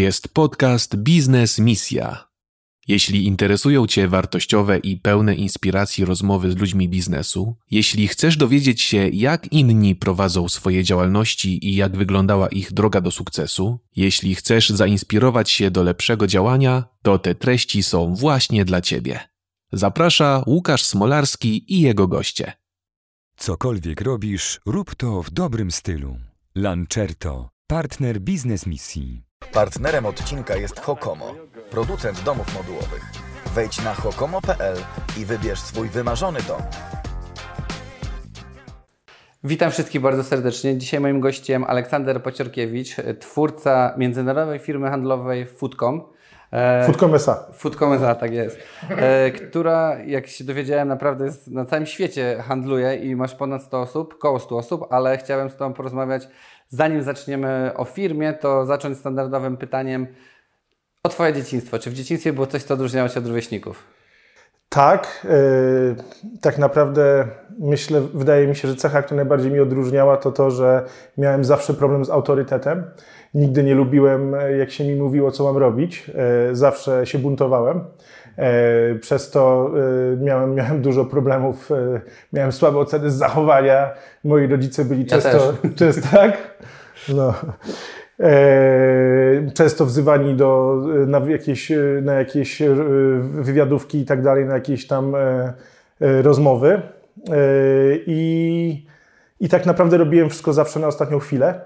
jest podcast Biznes Misja. Jeśli interesują Cię wartościowe i pełne inspiracji rozmowy z ludźmi biznesu, jeśli chcesz dowiedzieć się, jak inni prowadzą swoje działalności i jak wyglądała ich droga do sukcesu, jeśli chcesz zainspirować się do lepszego działania, to te treści są właśnie dla Ciebie. Zaprasza Łukasz Smolarski i jego goście. Cokolwiek robisz, rób to w dobrym stylu. Lancerto, partner biznes misji. Partnerem odcinka jest Hokomo, producent domów modułowych. Wejdź na hokomo.pl i wybierz swój wymarzony dom. Witam wszystkich bardzo serdecznie. Dzisiaj moim gościem Aleksander Pociorkiewicz, twórca międzynarodowej firmy handlowej Foodcom. Foodcom SA. Foodcom SA, tak jest. E, która, jak się dowiedziałem, naprawdę jest na całym świecie handluje i masz ponad 100 osób, koło 100 osób, ale chciałem z Tobą porozmawiać Zanim zaczniemy o firmie, to zacząć standardowym pytaniem o Twoje dzieciństwo. Czy w dzieciństwie było coś, co odróżniało się od rówieśników? Tak. Yy, tak naprawdę myślę, wydaje mi się, że cecha, która najbardziej mi odróżniała, to to, że miałem zawsze problem z autorytetem. Nigdy nie lubiłem, jak się mi mówiło, co mam robić. Yy, zawsze się buntowałem. E, przez to e, miałem, miałem dużo problemów, e, miałem słabe oceny z zachowania. Moi rodzice byli ja często, często tak? No. Często wzywani do, na, jakieś, na jakieś wywiadówki i tak dalej, na jakieś tam rozmowy. I, I tak naprawdę robiłem wszystko zawsze na ostatnią chwilę.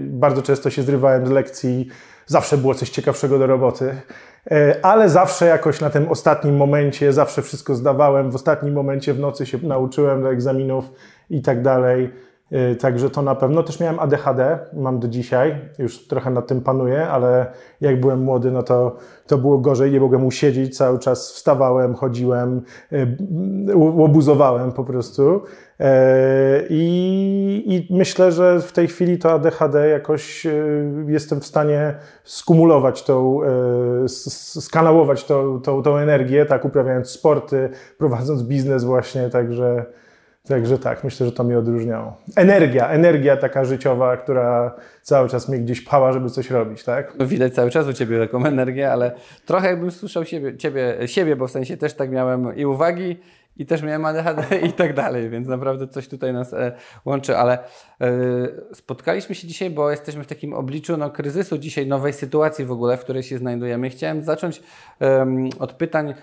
Bardzo często się zrywałem z lekcji, zawsze było coś ciekawszego do roboty. E, ale zawsze jakoś na tym ostatnim momencie, zawsze wszystko zdawałem, w ostatnim momencie w nocy się nauczyłem do egzaminów i tak dalej. E, także to na pewno. Też miałem ADHD, mam do dzisiaj, już trochę nad tym panuję, ale jak byłem młody, no to, to było gorzej, nie mogłem usiedzieć, cały czas wstawałem, chodziłem, e, łobuzowałem po prostu. I, I, myślę, że w tej chwili to ADHD jakoś jestem w stanie skumulować tą, skanałować tą, tą, tą energię, tak, uprawiając sporty, prowadząc biznes właśnie, także Także tak, myślę, że to mnie odróżniało. Energia, energia taka życiowa, która cały czas mnie gdzieś pała, żeby coś robić, tak? Widać cały czas u Ciebie taką energię, ale trochę jakbym słyszał siebie, ciebie, siebie, bo w sensie też tak miałem i uwagi, i też miałem ADHD i tak dalej, więc naprawdę coś tutaj nas e, łączy, ale e, spotkaliśmy się dzisiaj, bo jesteśmy w takim obliczu no, kryzysu dzisiaj, nowej sytuacji w ogóle, w której się znajdujemy. Chciałem zacząć od pytań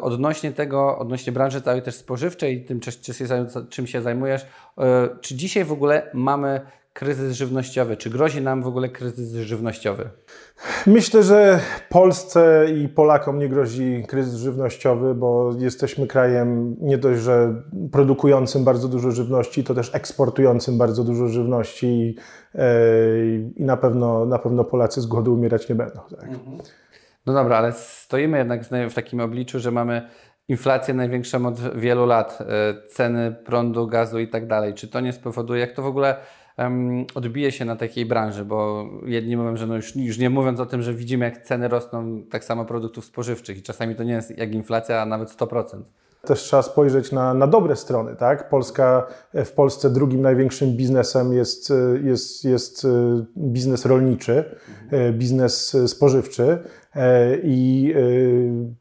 odnośnie tego, odnośnie branży całej też spożywczej, tym czym się zajmujesz, e, czy dzisiaj w ogóle mamy kryzys żywnościowy? Czy grozi nam w ogóle kryzys żywnościowy? Myślę, że Polsce i Polakom nie grozi kryzys żywnościowy, bo jesteśmy krajem nie dość, że produkującym bardzo dużo żywności, to też eksportującym bardzo dużo żywności i, e, i na, pewno, na pewno Polacy z głodu umierać nie będą. Tak? Mhm. No dobra, ale stoimy jednak w takim obliczu, że mamy inflację największą od wielu lat, e, ceny prądu, gazu i tak dalej. Czy to nie spowoduje, jak to w ogóle odbije się na takiej branży? Bo jedni mówią, że no już, już nie mówiąc o tym, że widzimy jak ceny rosną tak samo produktów spożywczych i czasami to nie jest jak inflacja, a nawet 100%. Też trzeba spojrzeć na, na dobre strony. Tak? Polska, w Polsce drugim największym biznesem jest, jest, jest e, biznes rolniczy, e, biznes spożywczy. E, i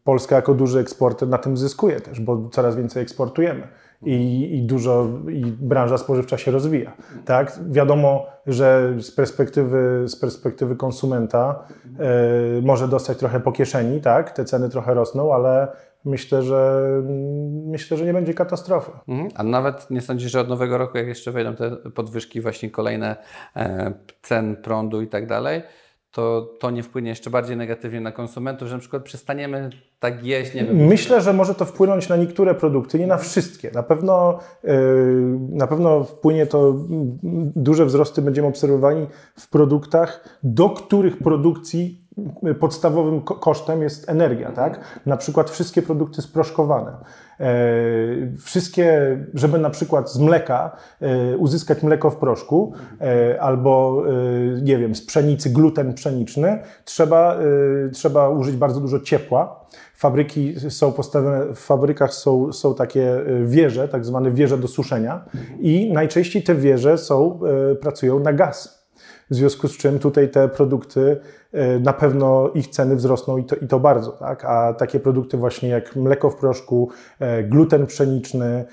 Polska jako duży eksporter na tym zyskuje też, bo coraz więcej eksportujemy. I, i, dużo, i branża spożywcza się rozwija. Tak? Wiadomo, że z perspektywy, z perspektywy konsumenta y, może dostać trochę po kieszeni, tak? te ceny trochę rosną, ale myślę, że myślę, że nie będzie katastrofy. Mhm. A nawet nie sądzisz, że od nowego roku, jak jeszcze wejdą te podwyżki, właśnie kolejne e, cen prądu i tak dalej, to to nie wpłynie jeszcze bardziej negatywnie na konsumentów, że na przykład przestaniemy tak jeść? Nie wiem, Myślę, że może to wpłynąć na niektóre produkty, nie na wszystkie. Na pewno, yy, na pewno wpłynie to, duże wzrosty będziemy obserwowali w produktach, do których produkcji podstawowym kosztem jest energia, tak? Na przykład wszystkie produkty sproszkowane. E, wszystkie, żeby na przykład z mleka e, uzyskać mleko w proszku e, albo, nie wiem, z pszenicy gluten pszeniczny, trzeba, trzeba użyć bardzo dużo ciepła. Fabryki są postawione, w fabrykach są, są takie wieże, tak zwane wieże do suszenia i najczęściej te wieże są, pracują na gaz. W związku z czym tutaj te produkty e, na pewno ich ceny wzrosną i to, i to bardzo, tak? A takie produkty właśnie jak mleko w proszku, e, gluten pszeniczny,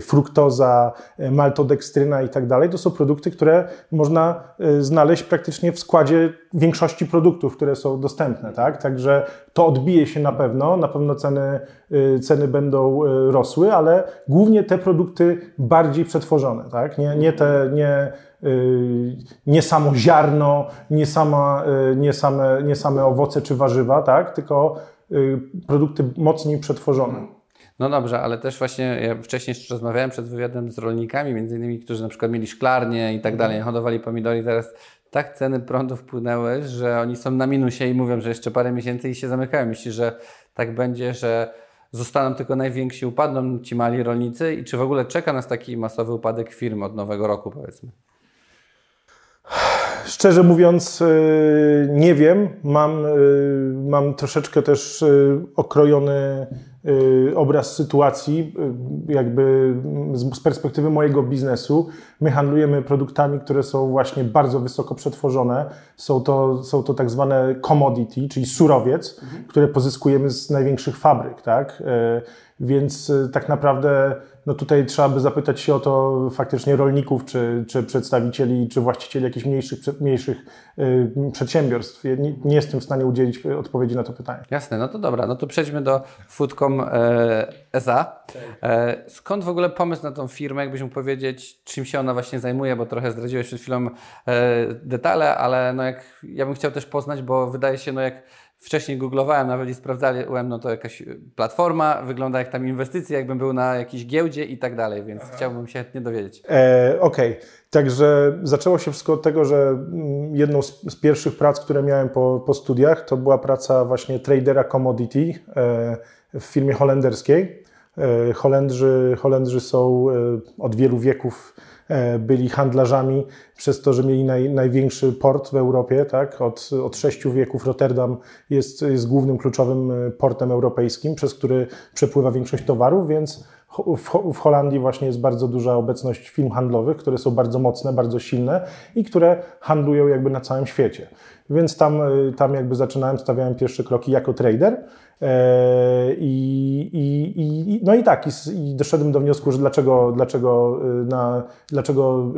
fruktoza, maltodekstryna i tak dalej, to są produkty, które można znaleźć praktycznie w składzie większości produktów, które są dostępne, tak? Także to odbije się na pewno, na pewno ceny, ceny będą rosły, ale głównie te produkty bardziej przetworzone, tak? Nie, nie te, nie, nie samo ziarno, nie, sama, y, nie, same, nie same owoce czy warzywa, tak? Tylko y, produkty mocniej przetworzone. No dobrze, ale też właśnie ja wcześniej rozmawiałem przed wywiadem z rolnikami, między innymi, którzy na przykład mieli szklarnie i tak dalej, hodowali pomidory teraz tak ceny prądu wpłynęły, że oni są na minusie i mówią, że jeszcze parę miesięcy i się zamykają. Myślisz, że tak będzie, że zostaną tylko najwięksi, upadną ci mali rolnicy i czy w ogóle czeka nas taki masowy upadek firm od nowego roku powiedzmy? Szczerze mówiąc, y, nie wiem. Mam, y, mam troszeczkę też y, okrojony obraz sytuacji, jakby z perspektywy mojego biznesu. My handlujemy produktami, które są właśnie bardzo wysoko przetworzone. Są to, są to tak zwane commodity, czyli surowiec, mhm. które pozyskujemy z największych fabryk, tak? Więc tak naprawdę no tutaj trzeba by zapytać się o to faktycznie rolników, czy, czy przedstawicieli, czy właścicieli jakichś mniejszych, mniejszych y, przedsiębiorstw. Nie, nie, jestem w stanie udzielić odpowiedzi na to pytanie. Jasne, no to dobra, no to przejdźmy do Foodcom e, SA. E, skąd w ogóle pomysł na tą firmę, jakbyś mógł powiedzieć, czym się ona właśnie zajmuje, bo trochę zdradziłeś przed chwilą e, detale, ale no jak, ja bym chciał też poznać, bo wydaje się, no jak Wcześniej googlowałem nawet i sprawdzałem, no to jakaś platforma, wygląda jak tam inwestycje, jakbym był na jakiejś giełdzie i tak dalej, więc Aha. chciałbym się chętnie dowiedzieć. E, Okej, okay. także zaczęło się wszystko od tego, że mm, jedną z, z, pierwszych prac, które miałem po, po studiach, to była praca właśnie tradera commodity e, w firmie holenderskiej. E, Holendrzy, Holendrzy są e, od wielu wieków byli handlarzami przez to, że mieli naj, największy port w Europie. Tak? Od, od sześciu wieków Rotterdam jest, jest głównym kluczowym e, portem europejskim, przez który przepływa większość towarów, więc w, Holandii właśnie jest bardzo duża obecność firm handlowych, które są bardzo mocne, bardzo silne i które handlują jakby na całym świecie. Więc tam, e, tam jakby zaczynałem, stawiałem pierwsze kroki jako trader. E, I, i, i, no i tak, i, doszedłem do wniosku, że dlaczego, dlaczego, y, na, dlaczego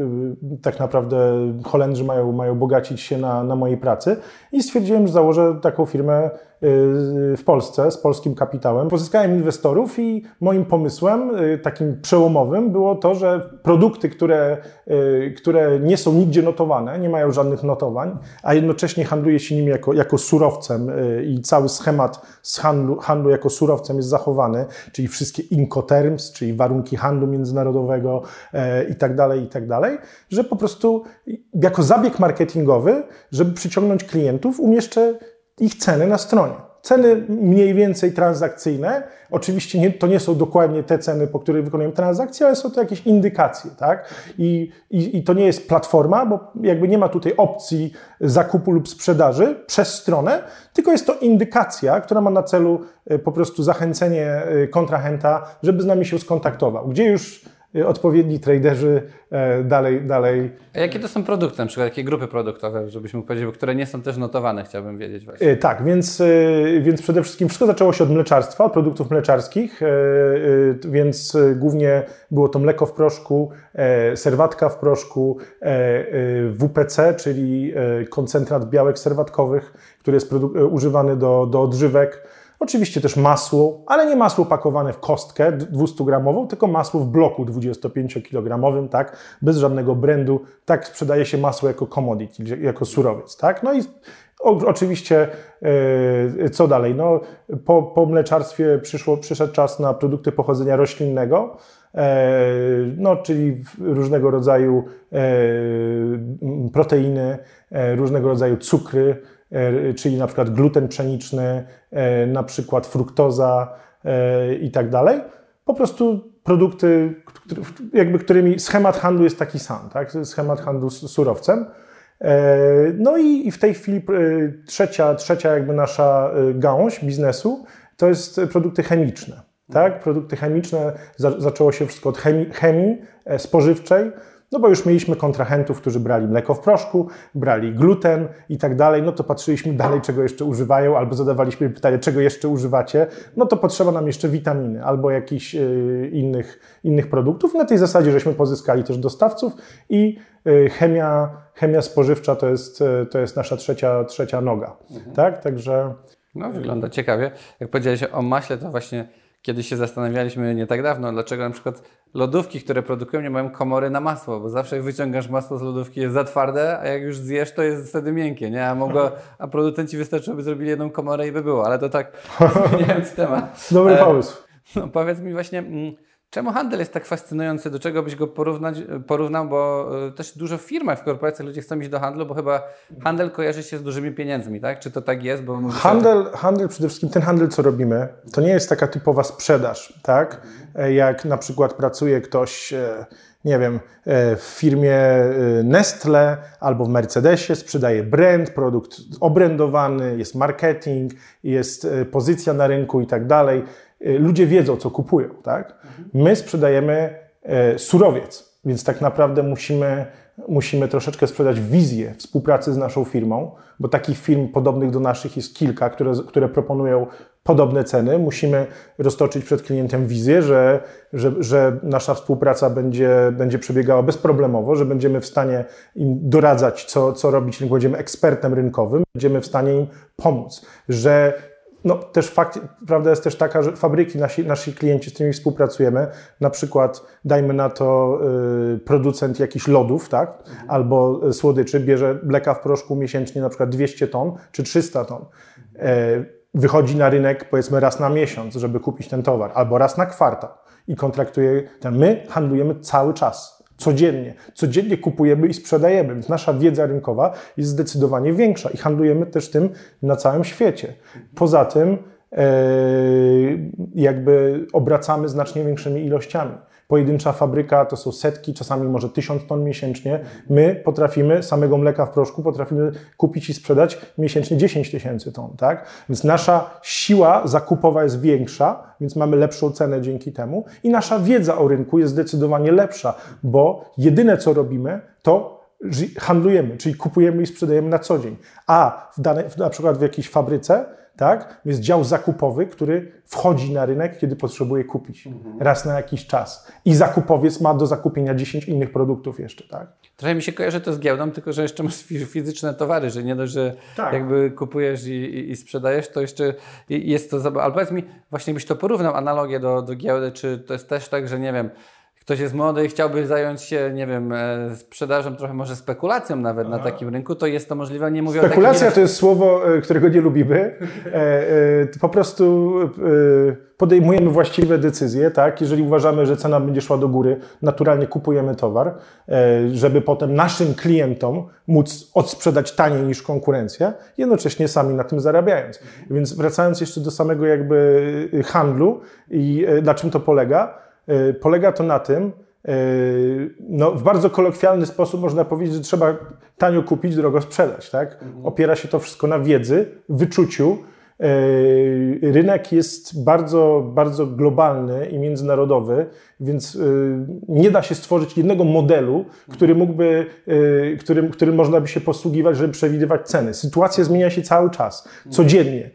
y, tak naprawdę Holendrzy mają, mają bogacić się na, na mojej pracy i stwierdziłem, że założę taką firmę Y, w Polsce z polskim kapitałem. Pozyskałem inwestorów i moim pomysłem y, takim przełomowym było to, że produkty, które, y, które nie są nigdzie notowane, nie mają żadnych notowań, a jednocześnie handluje się nimi jako, jako surowcem i cały schemat z handlu, handlu jako surowcem jest zachowany, czyli wszystkie incoterms, czyli warunki handlu międzynarodowego i tak dalej, i tak dalej, że po prostu jako zabieg marketingowy, żeby przyciągnąć klientów, umieszczę ich ceny na stronie. Ceny mniej więcej transakcyjne, oczywiście nie, to nie są dokładnie te ceny, po których wykonujemy transakcje, ale są to jakieś indykacje, tak? I, i, I to nie jest platforma, bo jakby nie ma tutaj opcji zakupu lub sprzedaży przez stronę, tylko jest to indykacja, która ma na celu e, po prostu zachęcenie e, kontrahenta, żeby z nami się skontaktował. Gdzie już odpowiedni traderzy e, dalej, dalej. A jakie to są produkty, na przykład jakie grupy produktowe, żebyś mógł powiedzieć, które nie są też notowane, chciałbym wiedzieć właśnie. E, tak, więc, e, więc przede wszystkim wszystko zaczęło się od mleczarstwa, od produktów mleczarskich, więc głównie było to mleko w proszku, serwatka w proszku, WPC, czyli koncentrat białek serwatkowych, który jest używany do, do odżywek, Oczywiście też masło, ale nie masło pakowane w kostkę 200-gramową, tylko masło w bloku 25-kilogramowym, tak, bez żadnego brandu. Tak sprzedaje się masło jako commodity, jako surowiec, tak. No i o, oczywiście yy, co dalej? No, po, po mleczarstwie przyszło, przyszedł czas na produkty pochodzenia roślinnego, e, no, czyli różnego rodzaju e, proteiny, różnego rodzaju cukry, czyli na przykład gluten pszeniczny, na przykład fruktoza e, i tak dalej. Po prostu produkty, jakby którymi schemat handlu jest taki sam, tak? schemat handlu z surowcem. No i w tej chwili trzecia, trzecia jakby nasza gałąź biznesu to jest produkty chemiczne. Tak? Produkty chemiczne, zaczęło się wszystko od chemii, chemii spożywczej, no bo już mieliśmy kontrahentów, którzy brali mleko w proszku, brali gluten i tak dalej, no to patrzyliśmy dalej, czego jeszcze używają, albo zadawaliśmy pytanie, czego jeszcze używacie, no to potrzeba nam jeszcze witaminy albo jakichś y, innych, innych produktów. Na tej zasadzie żeśmy pozyskali też dostawców i y, chemia, chemia spożywcza to jest, y, to jest nasza trzecia, trzecia noga. Mhm. Tak, także... No, wygląda ciekawie. Jak powiedziałeś o maśle, to właśnie kiedy się zastanawialiśmy nie tak dawno, dlaczego na przykład lodówki, które produkują, nie mają komory na masło, bo zawsze jak wyciągasz masło z lodówki jest za twarde, a jak już zjesz, to jest wtedy miękkie, nie? A, mogło, a producenci wystarczyłoby zrobili jedną komorę i by było, ale to tak zmieniając temat. Dobry pomysł. No, powiedz mi właśnie, mm, Czemu handel jest tak fascynujący? Do czego byś go porównać, porównał? Bo e, też dużo w firmach, w korporacjach ludzie chcą iść do handlu, bo chyba handel kojarzy się z dużymi pieniędzmi, tak? Czy to tak jest? Bo handel, handel, przede wszystkim ten handel, co robimy, to nie jest taka typowa sprzedaż, tak? E, jak na przykład pracuje ktoś, e, nie wiem, w firmie Nestle albo w Mercedesie, sprzedaje brand, produkt obrędowany, jest marketing, jest pozycja na rynku i tak dalej Y, ludzie wiedzą, co kupują, tak? My sprzedajemy e, surowiec, więc tak naprawdę musimy, musimy troszeczkę sprzedać wizję współpracy z naszą firmą, bo takich firm podobnych do naszych jest kilka, które, które proponują podobne ceny. Musimy roztoczyć przed klientem wizję, że, że, że nasza współpraca będzie, będzie przebiegała bezproblemowo, że będziemy w stanie im doradzać, co, co robić, będziemy ekspertem rynkowym, będziemy w stanie im pomóc, że no, też fakt, prawda jest też taka, że fabryki, nasi, nasi klienci, z którymi współpracujemy, na przykład dajmy na to y, producent jakichś lodów, tak, mhm. albo słodyczy, bierze mleka w proszku miesięcznie na przykład 200 ton czy 300 ton. E, wychodzi na rynek powiedzmy raz na miesiąc, żeby kupić ten towar, albo raz na kwartał i kontraktuje ten. My handlujemy cały czas codziennie. Codziennie kupujemy i sprzedajemy, więc nasza wiedza rynkowa jest zdecydowanie większa i handlujemy też tym na całym świecie. Poza tym, e, jakby obracamy znacznie większymi ilościami. Pojedyncza fabryka to są setki, czasami może tysiąc ton miesięcznie. My potrafimy samego mleka w proszku potrafimy kupić i sprzedać miesięcznie 10 tysięcy ton, tak? Więc nasza siła zakupowa jest większa, więc mamy lepszą cenę dzięki temu i nasza wiedza o rynku jest zdecydowanie lepsza, bo jedyne co robimy to handlujemy, czyli kupujemy i sprzedajemy na co dzień. A w dane, na przykład w jakiejś fabryce tak? Jest dział zakupowy, który wchodzi na rynek, kiedy potrzebuje kupić mhm. raz na jakiś czas. I zakupowiec ma do zakupienia 10 innych produktów jeszcze, tak? Trochę mi się kojarzy to z giełdą, tylko że jeszcze masz fizyczne towary, że nie dość, że tak. jakby kupujesz i, i, i, sprzedajesz, to jeszcze jest to... Ale powiedz mi, właśnie byś to porównał, analogię do, do giełdy, czy to jest też tak, że nie wiem, ktoś jest młody i chciałby zająć się, nie wiem, e, sprzedażą, trochę może spekulacją nawet Aha. na takim rynku, to jest to możliwe. Nie mówię Spekulacja takim, to jest słowo, e, którego nie lubimy. E, po prostu podejmujemy właściwe decyzje, tak? Jeżeli uważamy, że cena będzie szła do góry, naturalnie kupujemy towar, żeby potem naszym klientom móc odsprzedać taniej niż konkurencja, jednocześnie sami na tym zarabiając. Więc wracając jeszcze do samego jakby handlu i na czym to polega, polega to na tym, e, no, w bardzo kolokwialny sposób można powiedzieć, że trzeba tanio kupić, drogo sprzedać. Tak? Mhm. Opiera się to wszystko na wiedzy, wyczuciu. E, rynek jest bardzo, bardzo globalny i międzynarodowy, więc nie da się stworzyć jednego modelu, który mógłby, którym, którym można by się posługiwać, żeby przewidywać ceny. Sytuacja zmienia się cały czas, codziennie.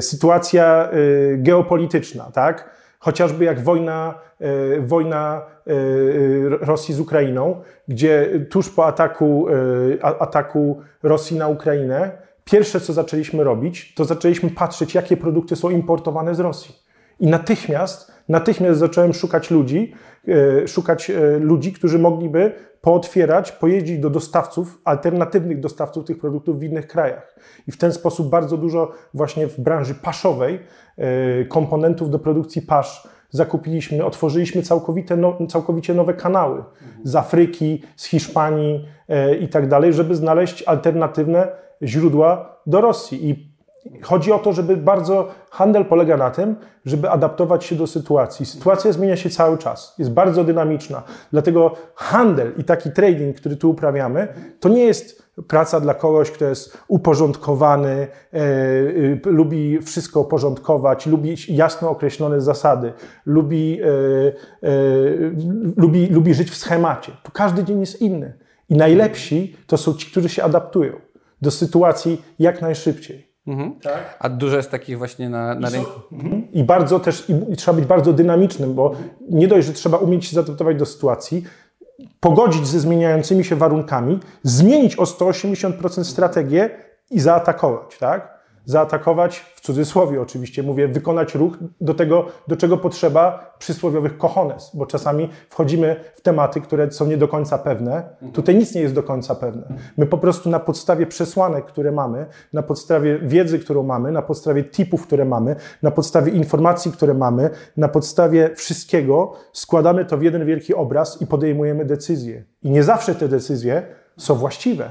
Sytuacja geopolityczna, tak? Chociażby jak wojna, e, wojna e, Rosji z Ukrainą, gdzie tuż po ataku, e, ataku Rosji na Ukrainę, pierwsze co zaczęliśmy robić, to zaczęliśmy patrzeć, jakie produkty są importowane z Rosji. I natychmiast, natychmiast zacząłem szukać ludzi, szukać ludzi, którzy mogliby pootwierać, pojeździć do dostawców, alternatywnych dostawców tych produktów w innych krajach. I w ten sposób bardzo dużo właśnie w branży paszowej e, komponentów do produkcji pasz zakupiliśmy, otworzyliśmy całkowite, no, całkowicie nowe kanały z Afryki, z Hiszpanii e, i tak dalej, żeby znaleźć alternatywne źródła do Rosji. I Chodzi o to, żeby bardzo handel polega na tym, żeby adaptować się do sytuacji. Sytuacja zmienia się cały czas, jest bardzo dynamiczna. Dlatego handel i taki trading, który tu uprawiamy, to nie jest praca dla kogoś, kto jest uporządkowany, e, y, lubi wszystko uporządkować, lubi jasno określone zasady, lubi, e, e, lubi, lubi żyć w schemacie. Każdy dzień jest inny. I najlepsi to są ci, którzy się adaptują do sytuacji jak najszybciej. Mhm. A dużo jest takich właśnie na, na rynku. I bardzo też, i, i trzeba być bardzo dynamicznym, bo nie dość, że trzeba umieć się zaadaptować do sytuacji, pogodzić ze zmieniającymi się warunkami, zmienić o 180% strategię i zaatakować, tak? Zaatakować, w cudzysłowie oczywiście mówię, wykonać ruch do tego, do czego potrzeba przysłowiowych kochones, bo czasami wchodzimy w tematy, które są nie do końca pewne. Tutaj nic nie jest do końca pewne. My po prostu na podstawie przesłanek, które mamy, na podstawie wiedzy, którą mamy, na podstawie tipów, które mamy, na podstawie informacji, które mamy, na podstawie wszystkiego składamy to w jeden wielki obraz i podejmujemy decyzje. I nie zawsze te decyzje są właściwe.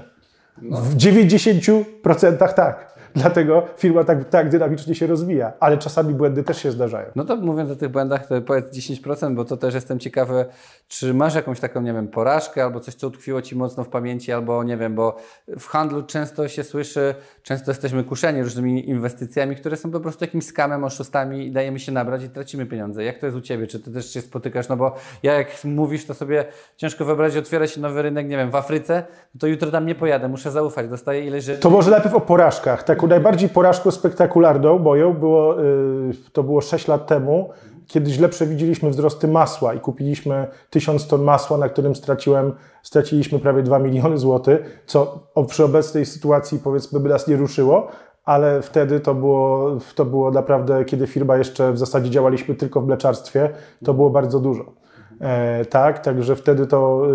W 90% tak. Dlatego firma tak, tak dynamicznie się rozwija, ale czasami błędy też się zdarzają. No to mówiąc o tych błędach, to powiedz 10%, bo to też jestem ciekawy, czy masz jakąś taką, nie wiem, porażkę albo coś, co utkwiło Ci mocno w pamięci, albo nie wiem, bo w handlu często się słyszy, często jesteśmy kuszeni różnymi inwestycjami, które są po prostu jakimś skamem, oszustami i dajemy się nabrać i tracimy pieniądze. Jak to jest u Ciebie? Czy Ty też się spotykasz? No bo ja jak mówisz, to sobie ciężko wyobrazić, otwiera się nowy rynek, nie wiem, w Afryce, to jutro tam nie pojadę, muszę zaufać, dostaję ileś rzeczy. To może najpierw o porażkach. Taką najbardziej porażką spektakularną moją było, y, to było 6 lat temu, kiedy źle przewidzieliśmy wzrosty masła i kupiliśmy 1000 ton masła, na którym straciłem, straciliśmy prawie 2 miliony złotych, co przy obecnej sytuacji powiedzmy by nas nie ruszyło, ale wtedy to było, to było naprawdę, kiedy firma jeszcze w zasadzie działaliśmy tylko w mleczarstwie, to było bardzo dużo. E, tak, także wtedy to,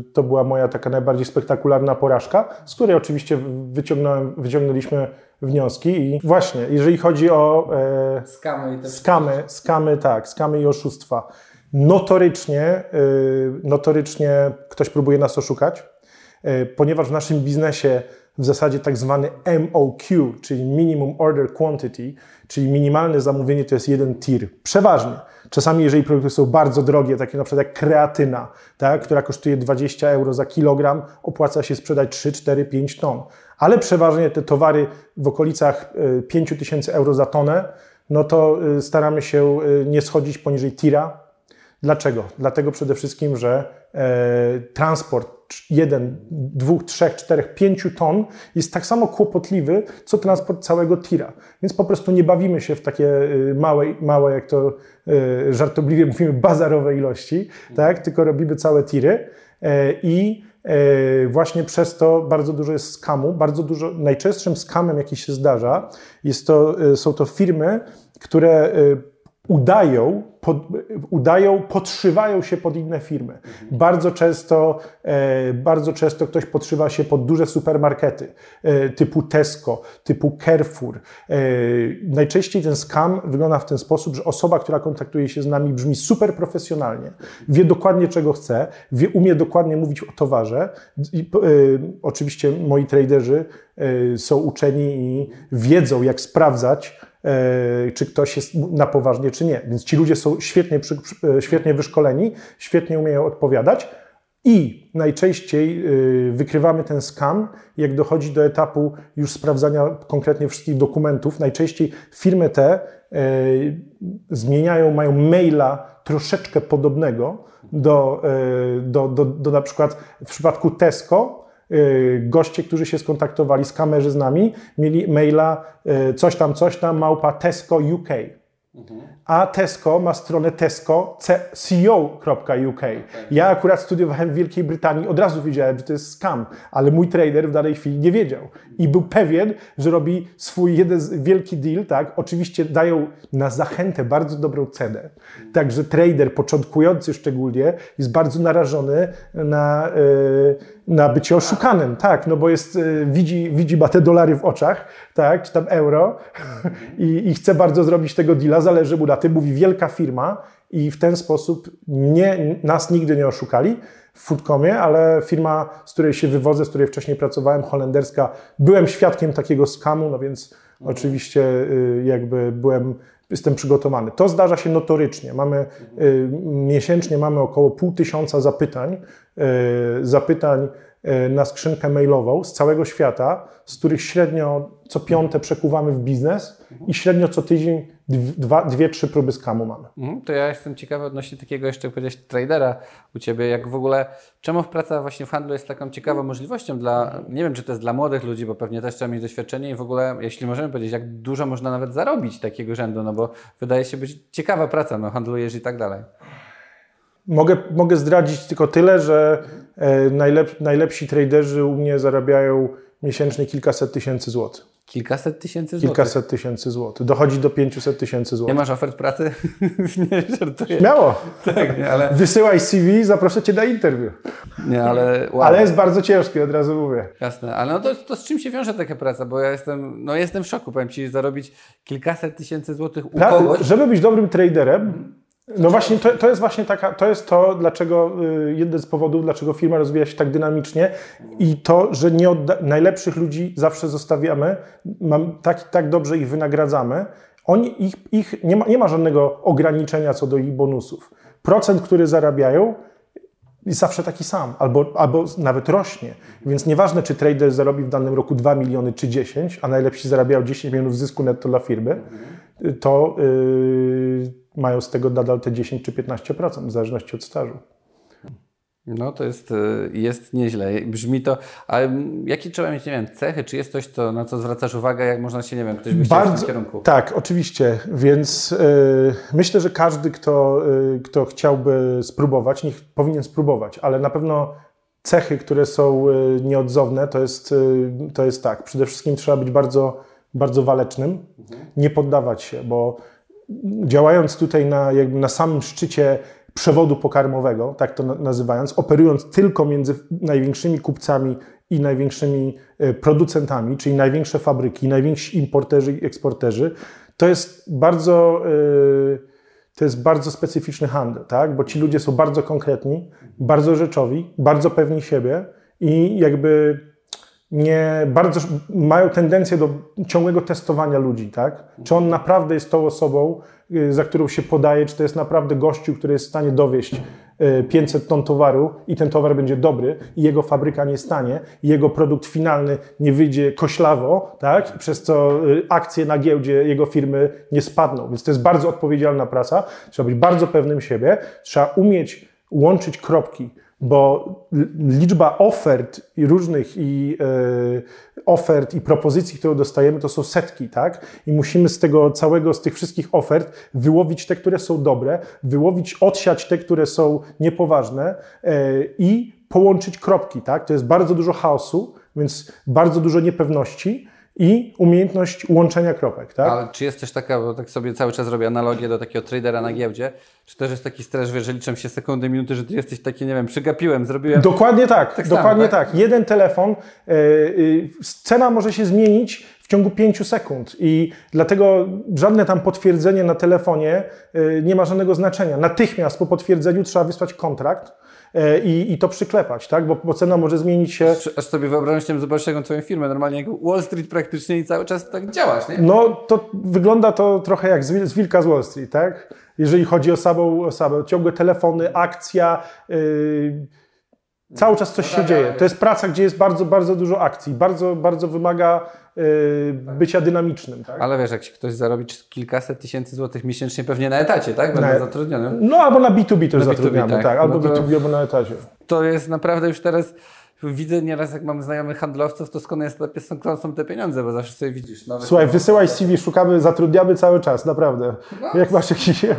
y, to była moja taka najbardziej spektakularna porażka, z której oczywiście wyciągnąłem, wyciągnęliśmy wnioski i właśnie, jeżeli chodzi o e, Skamy skamy, skamy, tak, skamy i oszustwa. Notorycznie, y, notorycznie ktoś próbuje nas oszukać, y, ponieważ w naszym biznesie w zasadzie tak zwany MOQ, czyli Minimum Order Quantity, czyli minimalne zamówienie to jest jeden tir. Przeważnie. Czasami, jeżeli produkty są bardzo drogie, takie na przykład jak kreatyna, tak, która kosztuje 20 euro za kilogram, opłaca się sprzedać 3, 4, 5 ton. Ale przeważnie te towary w okolicach y, 5 tysięcy euro za tonę, no to y, staramy się y, nie schodzić poniżej tira, Dlaczego? Dlatego przede wszystkim, że e, transport 1, 2, 3, 4, 5 ton jest tak samo kłopotliwy, co transport całego tira. Więc po prostu nie bawimy się w takie y, małe, małe jak to y, żartobliwie mówimy, bazarowe ilości, tak? tylko robimy całe tiry e, i e, właśnie przez to bardzo dużo jest skamu, bardzo dużo, najczęstszym skamem, jaki się zdarza, jest to, y, są to firmy, które udają, pod, udają, podszywają się pod inne firmy. Bardzo często, e, bardzo często ktoś podszywa się pod duże supermarkety e, typu Tesco, typu Carrefour. E, najczęściej ten scam wygląda w ten sposób, że osoba, która kontaktuje się z nami brzmi super profesjonalnie, wie dokładnie czego chce, wie, umie dokładnie mówić o towarze. I, e, oczywiście moi traderzy e, są uczeni i wiedzą jak sprawdzać, czy ktoś jest na poważnie, czy nie. Więc ci ludzie są świetnie, e, świetnie wyszkoleni, świetnie umieją odpowiadać i najczęściej y, wykrywamy ten skam, jak dochodzi do etapu już sprawdzania konkretnie wszystkich dokumentów. Najczęściej firmy te zmieniają, mają maila troszeczkę podobnego do, do, do, do na przykład w przypadku Tesco, goście, którzy się skontaktowali z kamerzy z nami, mieli maila y, coś tam, coś tam, małpa Tesco UK. A Tesco ma stronę tesco.co.uk. Ja akurat studiowałem w Wielkiej Brytanii, od razu wiedziałem, że to jest scam, ale mój trader w danej chwili nie wiedział. I był pewien, że robi swój jeden wielki deal, tak? Oczywiście dają na zachętę bardzo dobrą cenę. Także trader, początkujący szczególnie, jest bardzo narażony na, y, na bycie oszukanym, tak? No bo jest, y, widzi, widzi ma te dolary w oczach, tak? Czy tam euro i, i chce bardzo zrobić tego deala, zależy mu na tym, mówi wielka firma i w ten sposób nie, nas nigdy nie oszukali w Foodcomie, ale firma, z której się wywodzę, z której wcześniej pracowałem, holenderska, byłem świadkiem takiego skamu, no więc oczywiście y, jakby byłem, jestem przygotowany. To zdarza się notorycznie. Mamy, y, miesięcznie mamy około pół tysiąca zapytań, y, zapytań na skrzynkę mailową z całego świata, z których średnio co piąte przekuwamy w biznes i średnio co tydzień dwa, dwie, trzy próby skamu mamy. Mhm, to ja jestem ciekawy odnośnie takiego jeszcze powiedziałeś tradera u Ciebie, jak w ogóle, czemu praca właśnie w handlu jest taką ciekawą możliwością dla, nie wiem czy to jest dla młodych ludzi, bo pewnie też trzeba mieć doświadczenie i w ogóle, jeśli możemy powiedzieć, jak dużo można nawet zarobić takiego rzędu, no bo wydaje się być ciekawa praca, no handlujesz i tak dalej. Mogę, mogę zdradzić tylko tyle, że e, najlep, najlepsi traderzy u mnie zarabiają miesięcznie kilkaset tysięcy złotych. Kilkaset tysięcy złotych? Kilkaset tysięcy złotych. Dochodzi do 500 tysięcy złotych. Nie masz ofert pracy? nie, żartuję. Śmiało. Tak, nie, ale... Wysyłaj CV, zaproszę Cię na interwiu. Nie, ale... Wow. Ale jest bardzo ciężki, od razu mówię. Jasne, ale no to, to z czym się wiąże taka praca? Bo ja jestem, no jestem w szoku, powiem Ci, zarobić kilkaset tysięcy złotych u kogoś. Żeby być dobrym traderem, no właśnie, to, to jest właśnie taka, to jest to, dlaczego, y, jeden z powodów, dlaczego firma rozwija się tak dynamicznie i to, że nie odda- najlepszych ludzi zawsze zostawiamy, mam, tak, tak dobrze ich wynagradzamy, oni, ich, ich nie, ma, nie ma żadnego ograniczenia co do ich bonusów. Procent, który zarabiają, jest zawsze taki sam, albo, albo nawet rośnie. Więc nieważne, czy trader zarobi w danym roku 2 miliony czy 10, a najlepsi zarabiają 10 milionów zysku netto dla firmy, to yy, mają z tego nadal te 10 czy 15%, w zależności od stażu. No to jest, y, jest nieźle. Brzmi to. A jakie trzeba mieć, nie wiem, cechy? Czy jest coś, to, na co zwracasz uwagę, jak można się, nie wiem, ktoś by chciał Bardzo, w tym kierunku? Tak, oczywiście. Więc yy, myślę, że każdy, kto, yy, kto chciałby spróbować, niech powinien spróbować, ale na pewno cechy, które są yy, nieodzowne, to jest, to jest tak. Przede wszystkim trzeba być bardzo, bardzo walecznym, mhm. nie poddawać się, bo działając tutaj na, jakby na samym szczycie przewodu pokarmowego, tak to nazywając, operując tylko między największymi kupcami i największymi e, producentami, czyli największe fabryki, najwięksi importerzy i eksporterzy, to jest bardzo, e, to jest bardzo specyficzny handel, tak? bo ci ludzie są bardzo konkretni, bardzo rzeczowi, bardzo pewni siebie i jakby nie bardzo mają tendencję do ciągłego testowania ludzi, tak? Czy on naprawdę jest tą osobą, y, za którą się podaje, czy to jest naprawdę gościu, który jest w stanie dowieść 500 y, ton towaru i ten towar będzie dobry i jego fabryka nie stanie i jego produkt finalny nie wyjdzie koślawo, tak? Przez co y, akcje na giełdzie jego firmy nie spadną. Więc to jest bardzo odpowiedzialna praca. Trzeba być bardzo pewnym siebie. Trzeba umieć łączyć kropki bo liczba ofert i różnych i e, ofert i propozycji, które dostajemy, to są setki, tak? I musimy z tego całego, z tych wszystkich ofert wyłowić te, które są dobre, wyłowić, odsiać te, które są niepoważne e, i połączyć kropki, tak? To jest bardzo dużo chaosu, więc bardzo dużo niepewności i umiejętność łączenia kropek. Tak? Ale czy jest też taka, bo tak sobie cały czas robię analogię do takiego tradera na giełdzie, czy też jest taki stres, że liczą się sekundy, minuty, że ty jesteś taki, nie wiem, przegapiłem, zrobiłem... Dokładnie tak, tak dokładnie samo, tak? tak? Jeden telefon, yy, cena może się zmienić w ciągu 5 sekund i dlatego żadne tam potwierdzenie na telefonie yy, nie ma żadnego znaczenia. Natychmiast po potwierdzeniu trzeba wysłać kontrakt, E, i, i to przyklepać, tak? Bo, bo cena może zmienić się. Aż sobie wyobrażam, że zobaczyć taką twoją firmę, normalnie jak Wall Street praktycznie i cały czas tak działasz, nie? No to wygląda to trochę jak z, z wilka z Wall Street, tak? Jeżeli chodzi o samą osobę, ciągłe telefony, akcja, yy, cały czas coś się dzieje. To jest praca, gdzie jest bardzo, bardzo dużo akcji, bardzo, bardzo wymaga Y, bycia dynamicznym. Tak? Ale wiesz, jak ktoś zarobi kilkaset tysięcy złotych miesięcznie pewnie na etacie, tak? Będę na, zatrudniony. No albo na B2B też na zatrudniamy, B2B, tak. tak. Albo no to, B2B, albo na etacie. To jest naprawdę już teraz widzę nieraz, jak mam znajomych handlowców, to skąd, jest, skąd są te pieniądze, bo zawsze sobie widzisz. Słuchaj, wysyłaj CV, szukamy, zatrudniamy cały czas, naprawdę. No. Jak masz jakiś...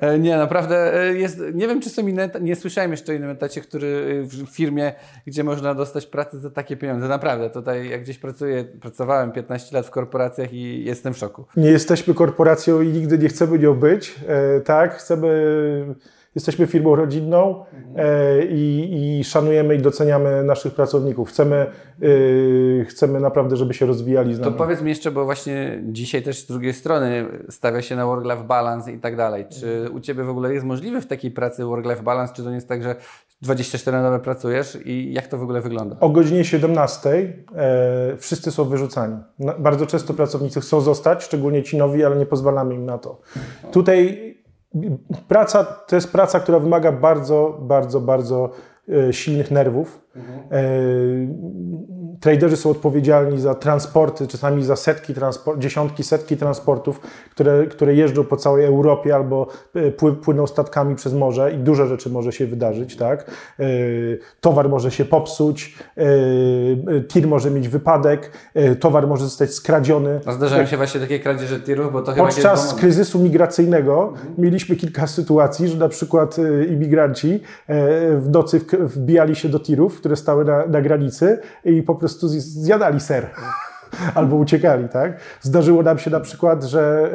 E, nie, naprawdę e, jest, nie wiem, czy są inne, nie słyszałem jeszcze o innym etacie, który w firmie, gdzie można dostać pracę za takie pieniądze. Naprawdę, tutaj jak gdzieś pracuję, pracowałem 15 lat w korporacjach i jestem w szoku. Nie jesteśmy korporacją i nigdy nie chcemy nią być, e, tak? Chcemy Jesteśmy firmą rodzinną e, i, i, szanujemy i doceniamy naszych pracowników. Chcemy, e, chcemy naprawdę, żeby się rozwijali z nami. To powiedz mi jeszcze, bo właśnie dzisiaj też z drugiej strony stawia się na work-life balance i tak dalej. Czy u Ciebie w ogóle jest możliwe w takiej pracy work-life balance, czy to nie jest tak, że 24 na dobę pracujesz i jak to w ogóle wygląda? O godzinie 17 e, wszyscy są wyrzucani. Bardzo często pracownicy chcą zostać, szczególnie ci nowi, ale nie pozwalamy im na to. Tutaj Praca to jest praca, która wymaga bardzo, bardzo, bardzo e, silnych nerwów. E, traderzy są odpowiedzialni za transporty, czasami za setki transport, dziesiątki, setki transportów, które, które jeżdżą po całej Europie albo e, pły, płyną statkami przez morze i dużo rzeczy może się wydarzyć, tak? E, towar może się popsuć, e, tir może mieć wypadek, towar może zostać skradziony. A zdarzają się właśnie takie kradzieże tirów, bo to chyba Podczas kryzysu migracyjnego mieliśmy kilka sytuacji, że na przykład imigranci w nocy wbijali się do tirów, które stały na, na granicy i po prostu zj- zjadali ser. Albo uciekali, tak? Zdarzyło nam się na przykład, że,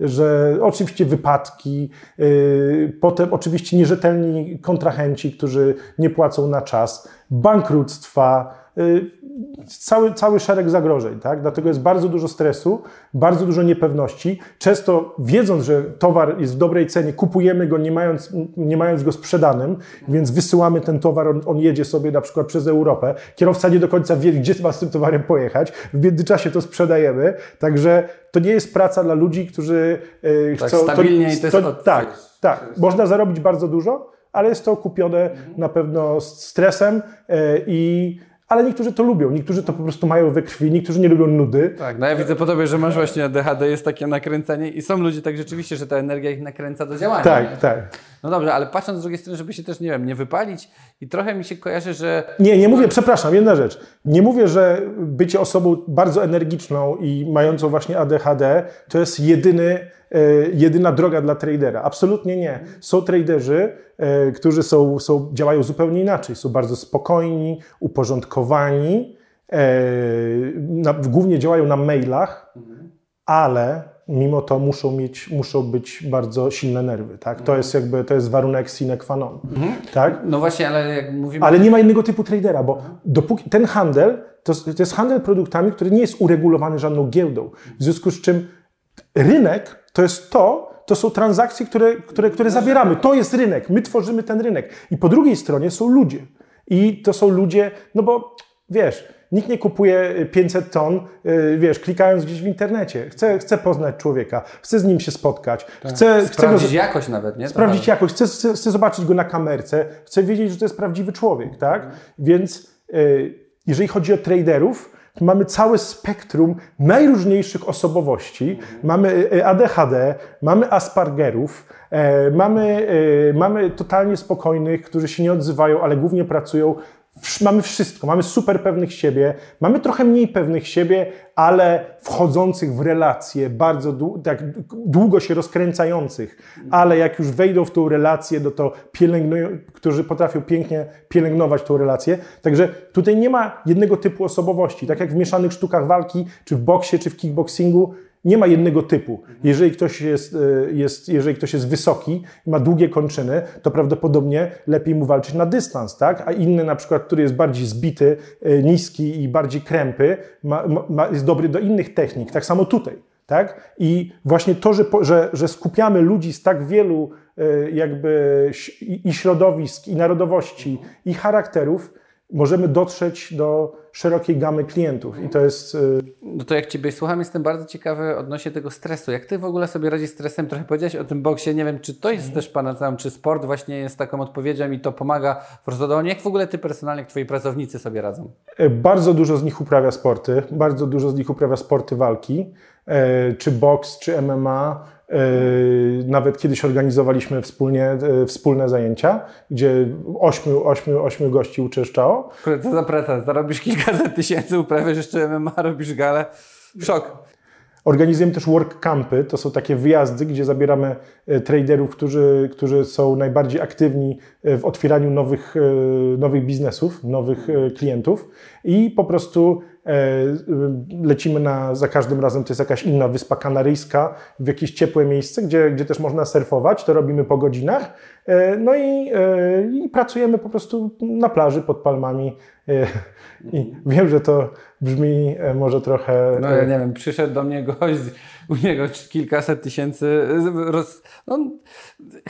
e, że oczywiście wypadki, e, potem oczywiście nierzetelni kontrahenci, którzy nie płacą na czas, bankructwa, cały, cały szereg zagrożeń, tak? Dlatego jest bardzo dużo stresu, bardzo dużo niepewności. Często wiedząc, że towar jest w dobrej cenie, kupujemy go nie mając, nie mając go sprzedanym, więc wysyłamy ten towar, on, on jedzie sobie na przykład przez Europę. Kierowca nie do końca wie, gdzie ma z tym towarem pojechać. W międzyczasie to sprzedajemy, także to nie jest praca dla ludzi, którzy e, Tak, chcą... stabilnie i to jest od- Tak, to jest- tak. Można zarobić bardzo dużo, ale jest to okupione Mhm. na pewno z stresem e, i ale niektórzy to lubią, niektórzy to po prostu mają we krwi, niektórzy nie lubią nudy. Tak, no ja widzę po tobie, że masz właśnie ADHD, jest takie nakręcenie i są ludzie tak rzeczywiście, że ta energia ich nakręca do działania. nie? Tak, tak. No dobrze, ale patrząc z drugiej strony, żeby się też, nie wiem, nie wypalić i trochę mi się kojarzy, że Nie, nie mówię, przepraszam, jedna rzecz. Nie mówię, że bycie osobą bardzo energiczną i mającą właśnie ADHD to jest jedyny, e, jedyna droga dla tradera. Absolutnie nie. Są traderzy, e, którzy są, są, działają zupełnie inaczej. Są bardzo spokojni, uporządkowani, e, na, głównie działają na mailach, ale mimo to muszą mieć, muszą być bardzo silne nerwy. Tak? To jest jakby, to jest warunek sine qua non. Tak? no właśnie, ale jak mówimy... Ale nie ma innego typu tradera, bo dopóki ten handel, to, to jest handel produktami, który nie jest uregulowany żadną giełdą. W związku z czym rynek to jest to, to są transakcje, które, które, które zawieramy. To jest rynek, my tworzymy ten rynek. I po drugiej stronie są ludzie. I to są ludzie, no bo wiesz, nikt nie kupuje 500 ton, yy, wiesz, klikając gdzieś w internecie. Chce, chce poznać człowieka, chce z nim się spotkać, chce, chce go Sprawdzić jakość nawet, nie? sprawdzić jakość, chcę, chcę, chcę zobaczyć go na kamerce, chcę wiedzieć, że to jest prawdziwy człowiek, tak? Więc y, jeżeli chodzi o traderów, to mamy całe spektrum najróżniejszych osobowości. Mamy y, ADHD, mamy Aspergerów, e, mamy, y, mamy totalnie spokojnych, którzy się nie odzywają, ale głównie pracują. Mamy wszystko, mamy super pewnych siebie, mamy trochę mniej pewnych siebie, ale wchodzących w relacje, bardzo tak długo się rozkręcających, ale jak już wejdą w tą relację, no to pielęgnują, którzy potrafią pięknie pielęgnować tą relację. Także tutaj nie ma jednego typu osobowości. Tak jak w mieszanych sztukach walki, czy w boksie, czy w kickboxingu, nie ma jednego typu. Jeżeli ktoś jest, e, jest, jeżeli ktoś jest wysoki i ma długie kończyny, to prawdopodobnie lepiej mu walczyć na dystans, tak? A inny na przykład, który jest bardziej zbity, e, niski i bardziej krępy, ma, ma, jest dobry do innych technik. Tak samo tutaj. Tak? I właśnie to, że, że, że skupiamy ludzi z tak wielu e, jakby i środowisk, i narodowości, i charakterów, możemy dotrzeć do szerokiej gamy klientów. I to jest e, No to jak Ciebie słucham, jestem bardzo ciekawy odnośnie tego stresu. Jak Ty w ogóle sobie radzisz z stresem? Trochę powiedziałeś o tym boksie. Nie wiem, czy to jest też Pana tam, czy sport właśnie jest taką odpowiedzią i to pomaga w rozładowaniu. Jak w ogóle Ty personalnie, jak Twoi pracownicy sobie radzą? E, Bardzo dużo z nich uprawia sporty, bardzo dużo z nich uprawia sporty walki, e, czy boks, czy MMA. E, Nawet kiedyś organizowaliśmy wspólnie, e, wspólne zajęcia, gdzie ośmiu, ośmiu, ośmiu gości uczęszczało. Kurde, Co za praca? Zarobisz kilkaset tysięcy, uprawiasz jeszcze MMA, robisz galę. Szok. Organizujemy też work campy, to są takie wyjazdy, gdzie zabieramy e, traderów, którzy, którzy są najbardziej aktywni w otwieraniu nowych, nowych biznesów, nowych klientów i po prostu lecimy na, za każdym razem, to jest jakaś inna wyspa kanaryjska, w jakieś ciepłe miejsce, gdzie, gdzie też można surfować, to robimy po godzinach, e, no i, e, i pracujemy po prostu na plaży pod palmami e, i wiem, że to brzmi e, może trochę... No ja nie wiem, przyszedł do mnie gość, u niego kilkaset tysięcy, roz... no,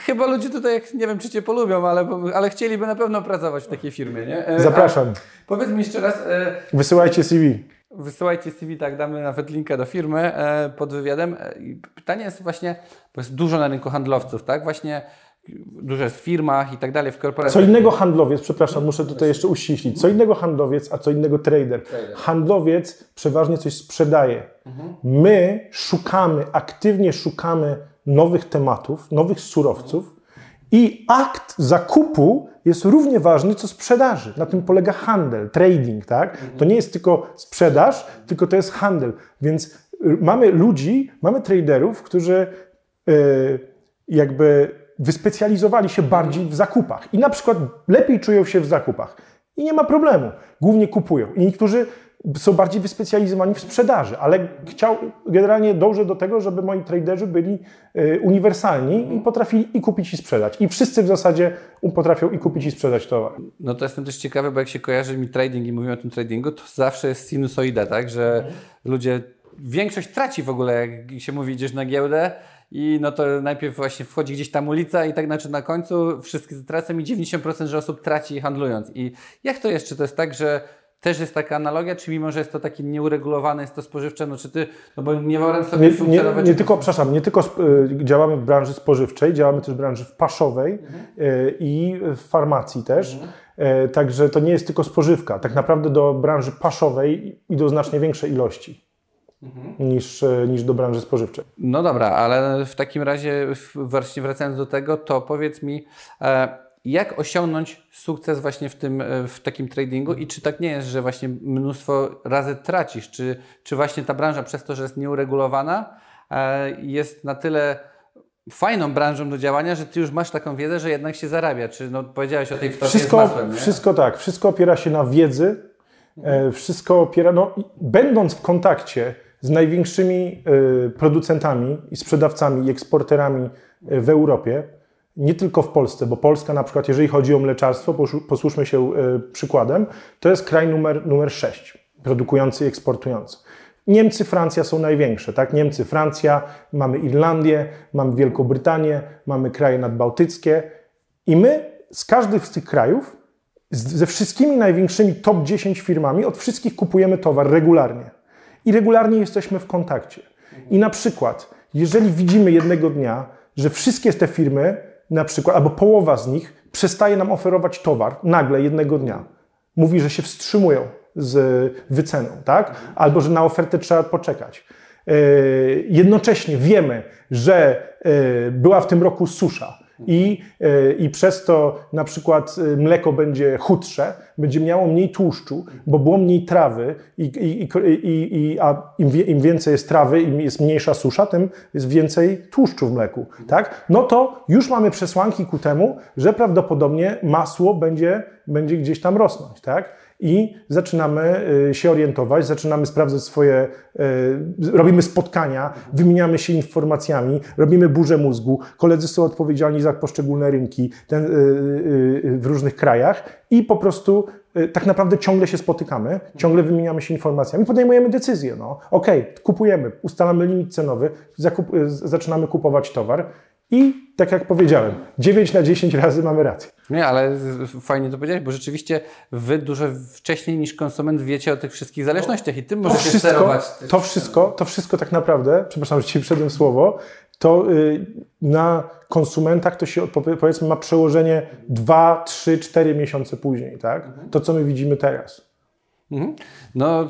chyba ludzie tutaj, nie wiem czy Cię polubią, ale, ale chcieliby na pewno pracować w takiej firmie, nie? E, Zapraszam. A powiedz mi jeszcze raz, e, Wysyłajcie CV. Wysyłajcie CV, tak, damy nawet linkę do firmy e, pod wywiadem. E, i pytanie jest właśnie, bo jest dużo na rynku handlowców, tak? Właśnie dużo jest w firmach i tak dalej, w Co korporacjach. innego handlowiec, przepraszam, muszę tutaj jeszcze uściślić. Co innego handlowiec, a co innego trader. Handlowiec przeważnie coś sprzedaje. My szukamy, aktywnie szukamy nowych tematów, nowych surowców i akt zakupu jest równie ważny co sprzedaży. Na tym polega handel, trading, tak? To nie jest tylko sprzedaż, tylko to jest handel. Więc y, mamy ludzi, mamy traderów, którzy y, jakby wyspecjalizowali się bardziej w zakupach i na przykład lepiej czują się w zakupach i nie ma problemu. Głównie kupują. I niektórzy są bardziej wyspecjalizowani w sprzedaży, ale chciał, generalnie dążę do tego, żeby moi traderzy byli y, uniwersalni i potrafili i kupić i sprzedać. I wszyscy w zasadzie potrafią i kupić i sprzedać towar. No to jestem też ciekawy, bo jak się kojarzy mi trading i mówimy o tym tradingu, to zawsze jest sinusoida, tak? Że ludzie, większość traci w ogóle, jak się mówi, idziesz na giełdę i no to najpierw właśnie wchodzi gdzieś tam ulica i tak znaczy na końcu wszyscy tracą i 90% że osób traci handlując. I jak to jest? Czy to jest tak, że też jest taka analogia, czy mimo, że jest to takie nieuregulowane, jest to spożywcze, no czy ty, no bo nie wolę sobie Nie, nie, funkcjonować... nie tylko, przepraszam, nie tylko y, działamy w branży spożywczej, działamy też w branży paszowej y, i w farmacji też. Y, Także to nie jest tylko spożywka. Tak naprawdę do branży paszowej idą znacznie większe ilości niż, y, niż do branży spożywczej. No dobra, ale w takim razie właśnie wracając do tego, to powiedz mi, e, jak osiągnąć sukces właśnie w tym, e, w takim tradingu i czy tak nie jest, że właśnie mnóstwo razy tracisz, czy, czy właśnie ta branża przez to, że jest nieuregulowana, e, jest na tyle fajną branżą do działania, że ty już masz taką wiedzę, że jednak się zarabia, czy no powiedziałeś o tej wtocznie z Wszystko, masłem, nie? wszystko tak, wszystko opiera się na wiedzy, wszystko opiera, no, i będąc w kontakcie z największymi e, producentami i sprzedawcami i eksporterami e, w Europie, nie tylko w Polsce, bo Polska na przykład, jeżeli chodzi o mleczarstwo, posłuszmy się e, przykładem, to jest kraj numer, numer 6, produkujący i eksportujący. Niemcy, Francja są największe, tak? Niemcy, Francja, mamy Irlandię, mamy Wielką Brytanię, mamy kraje nadbałtyckie i my z każdych z tych krajów, ze wszystkimi największymi top 10 firmami, od wszystkich kupujemy towar regularnie. I regularnie jesteśmy w kontakcie. I na przykład, jeżeli widzimy jednego dnia, że wszystkie te firmy, na przykład, albo połowa z nich, przestaje nam oferować towar nagle jednego dnia, mówi, że się wstrzymują z wyceną, tak? Albo że na ofertę trzeba poczekać. Yy, Jednocześnie wiemy, że yy, była w tym roku susza i, yy, i przez to na przykład yy, mleko będzie chudsze, będzie miało mniej tłuszczu, bo było mniej trawy, i, i, i, i, a im, im więcej jest trawy, im jest mniejsza susza, tym jest więcej tłuszczu w mleku. Tak? No to już mamy przesłanki ku temu, że prawdopodobnie masło będzie, będzie gdzieś tam rosnąć. Tak? I zaczynamy y, się orientować, zaczynamy sprawdzać swoje, y, robimy spotkania, wymieniamy się informacjami, robimy burzę mózgu. Koledzy są odpowiedzialni za poszczególne rynki ten, y, w różnych krajach i po prostu tak naprawdę ciągle się spotykamy, ciągle wymieniamy się informacjami, podejmujemy decyzje. No. Okej, kupujemy, ustalamy limit cenowy, zakup, zaczynamy kupować towar i tak jak powiedziałem, 9 na 10 razy mamy rację. Nie, ale fajnie to powiedziałeś, bo rzeczywiście wy dużo wcześniej niż konsument wiecie o tych wszystkich zależnościach i tym To możecie wszystko, sterować. to wszystko, to wszystko tak naprawdę, przepraszam, że Ci wszedłem słowo, to y, na konsumentach to się powie- powiedzmy ma przełożenie 2, 3, 4 miesiące później, tak? To, co my widzimy teraz. Mhm. No,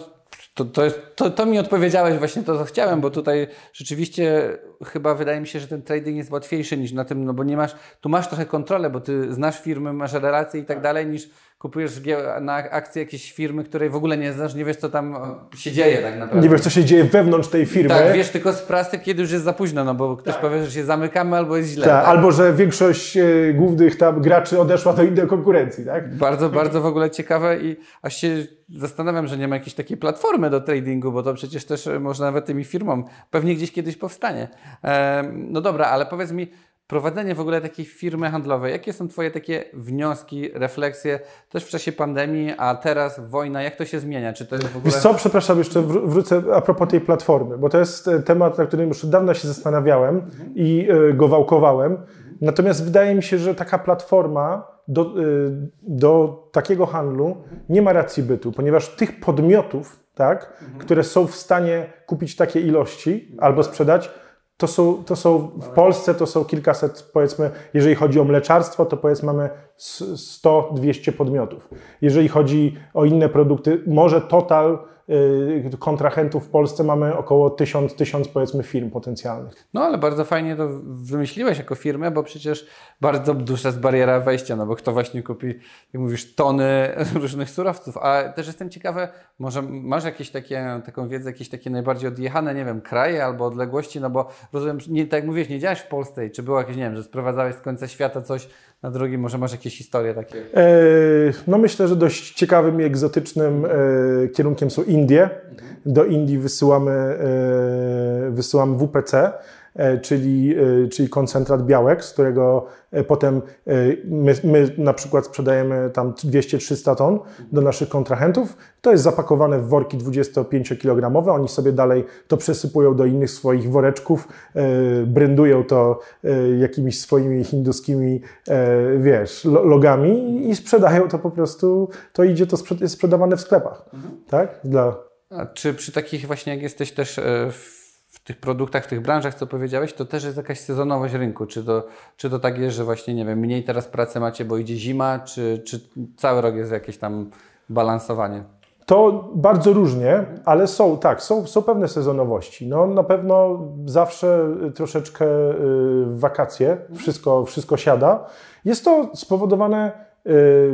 to, to, to, to mi odpowiedziałeś właśnie to, co chciałem, bo tutaj rzeczywiście chyba wydaje mi się, że ten trading jest łatwiejszy niż na tym, no bo nie masz, tu masz trochę kontrolę, bo ty znasz firmy, masz relacje i tak. dalej, niż kupujesz na akcję jakiejś firmy, której w ogóle nie znasz, nie wiesz, co tam się dzieje tak naprawdę. Nie wiesz, co się dzieje wewnątrz tej firmy. Tak, wiesz tylko z prasy, kiedy już jest za późno, no bo ktoś powie, że się zamykamy albo jest źle. Tak, tak? Albo, że większość e, głównych tam graczy odeszła do innej konkurencji, tak? Bardzo, bardzo w ogóle ciekawe i aż się zastanawiam, że nie ma jakiejś takiej platformy do tradingu, bo to przecież też e, można nawet tymi firmom pewnie gdzieś kiedyś powstanie. Em, No dobra, ale powiedz mi, prowadzenie w ogóle takiej firmy handlowej, jakie są Twoje takie wnioski, refleksje też w czasie pandemii, a teraz wojna, jak to się zmienia? Czy to jest w ogóle... Wiesz co, przepraszam, jeszcze wró- wrócę a propos tej platformy, bo to jest e, temat, na którym już od dawna się zastanawiałem i e, go wałkowałem. Natomiast wydaje mi się, że taka platforma do, e, do takiego handlu nie ma racji bytu, ponieważ tych podmiotów, tak, które są w stanie kupić takie ilości albo sprzedać, to są, to są w Polsce to są kilkaset, powiedzmy, jeżeli chodzi o mleczarstwo, to powiedzmy mamy 100-200 podmiotów. Jeżeli chodzi o inne produkty, może total kontrahentów w Polsce mamy około 1000, 1000 powiedzmy firm potencjalnych. No ale bardzo fajnie to wymyśliłeś jako firmę, bo przecież bardzo duża jest bariera wejścia, no bo kto właśnie kupi, jak mówisz, tony różnych surowców. A też jestem ciekawy, może masz jakieś takie, taką wiedzę, jakieś takie najbardziej odjechane, nie wiem, kraje albo odległości, no bo rozumiem, nie, tak jak mówisz, nie działaś w Polsce i czy było jakieś, nie wiem, że sprowadzałeś z końca świata coś na drugi, może masz jakieś historie takie? E, no myślę, że dość ciekawym i egzotycznym e, kierunkiem są Indie. Do Indii wysyłamy, e, wysyłamy WPC. Czyli, czyli koncentrat białek, z którego potem my, my na przykład sprzedajemy tam 200-300 ton do naszych kontrahentów. To jest zapakowane w worki 25-kilogramowe. Oni sobie dalej to przesypują do innych swoich woreczków, brandują to jakimiś swoimi hinduskimi, wiesz, logami i sprzedają to po prostu. To idzie, to jest sprzedawane w sklepach. Mhm. Tak? Dla... A czy przy takich właśnie, jak jesteś też w tych produktach, w tych branżach, co powiedziałeś, to też jest jakaś sezonowość rynku. Czy to, czy to tak jest, że właśnie, nie wiem, mniej teraz pracy macie, bo idzie zima, czy, czy cały rok jest jakieś tam balansowanie? To bardzo różnie, ale są, tak, są, są pewne sezonowości. No, na pewno zawsze troszeczkę y, w wakacje wszystko, wszystko siada. Jest to spowodowane y,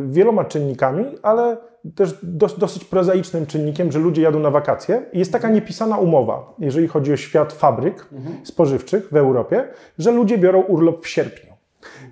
wieloma czynnikami, ale też dosyć prozaicznym czynnikiem, że ludzie jadą na wakacje i jest taka niepisana umowa, jeżeli chodzi o świat fabryk mhm. spożywczych w Europie, że ludzie biorą urlop w sierpniu.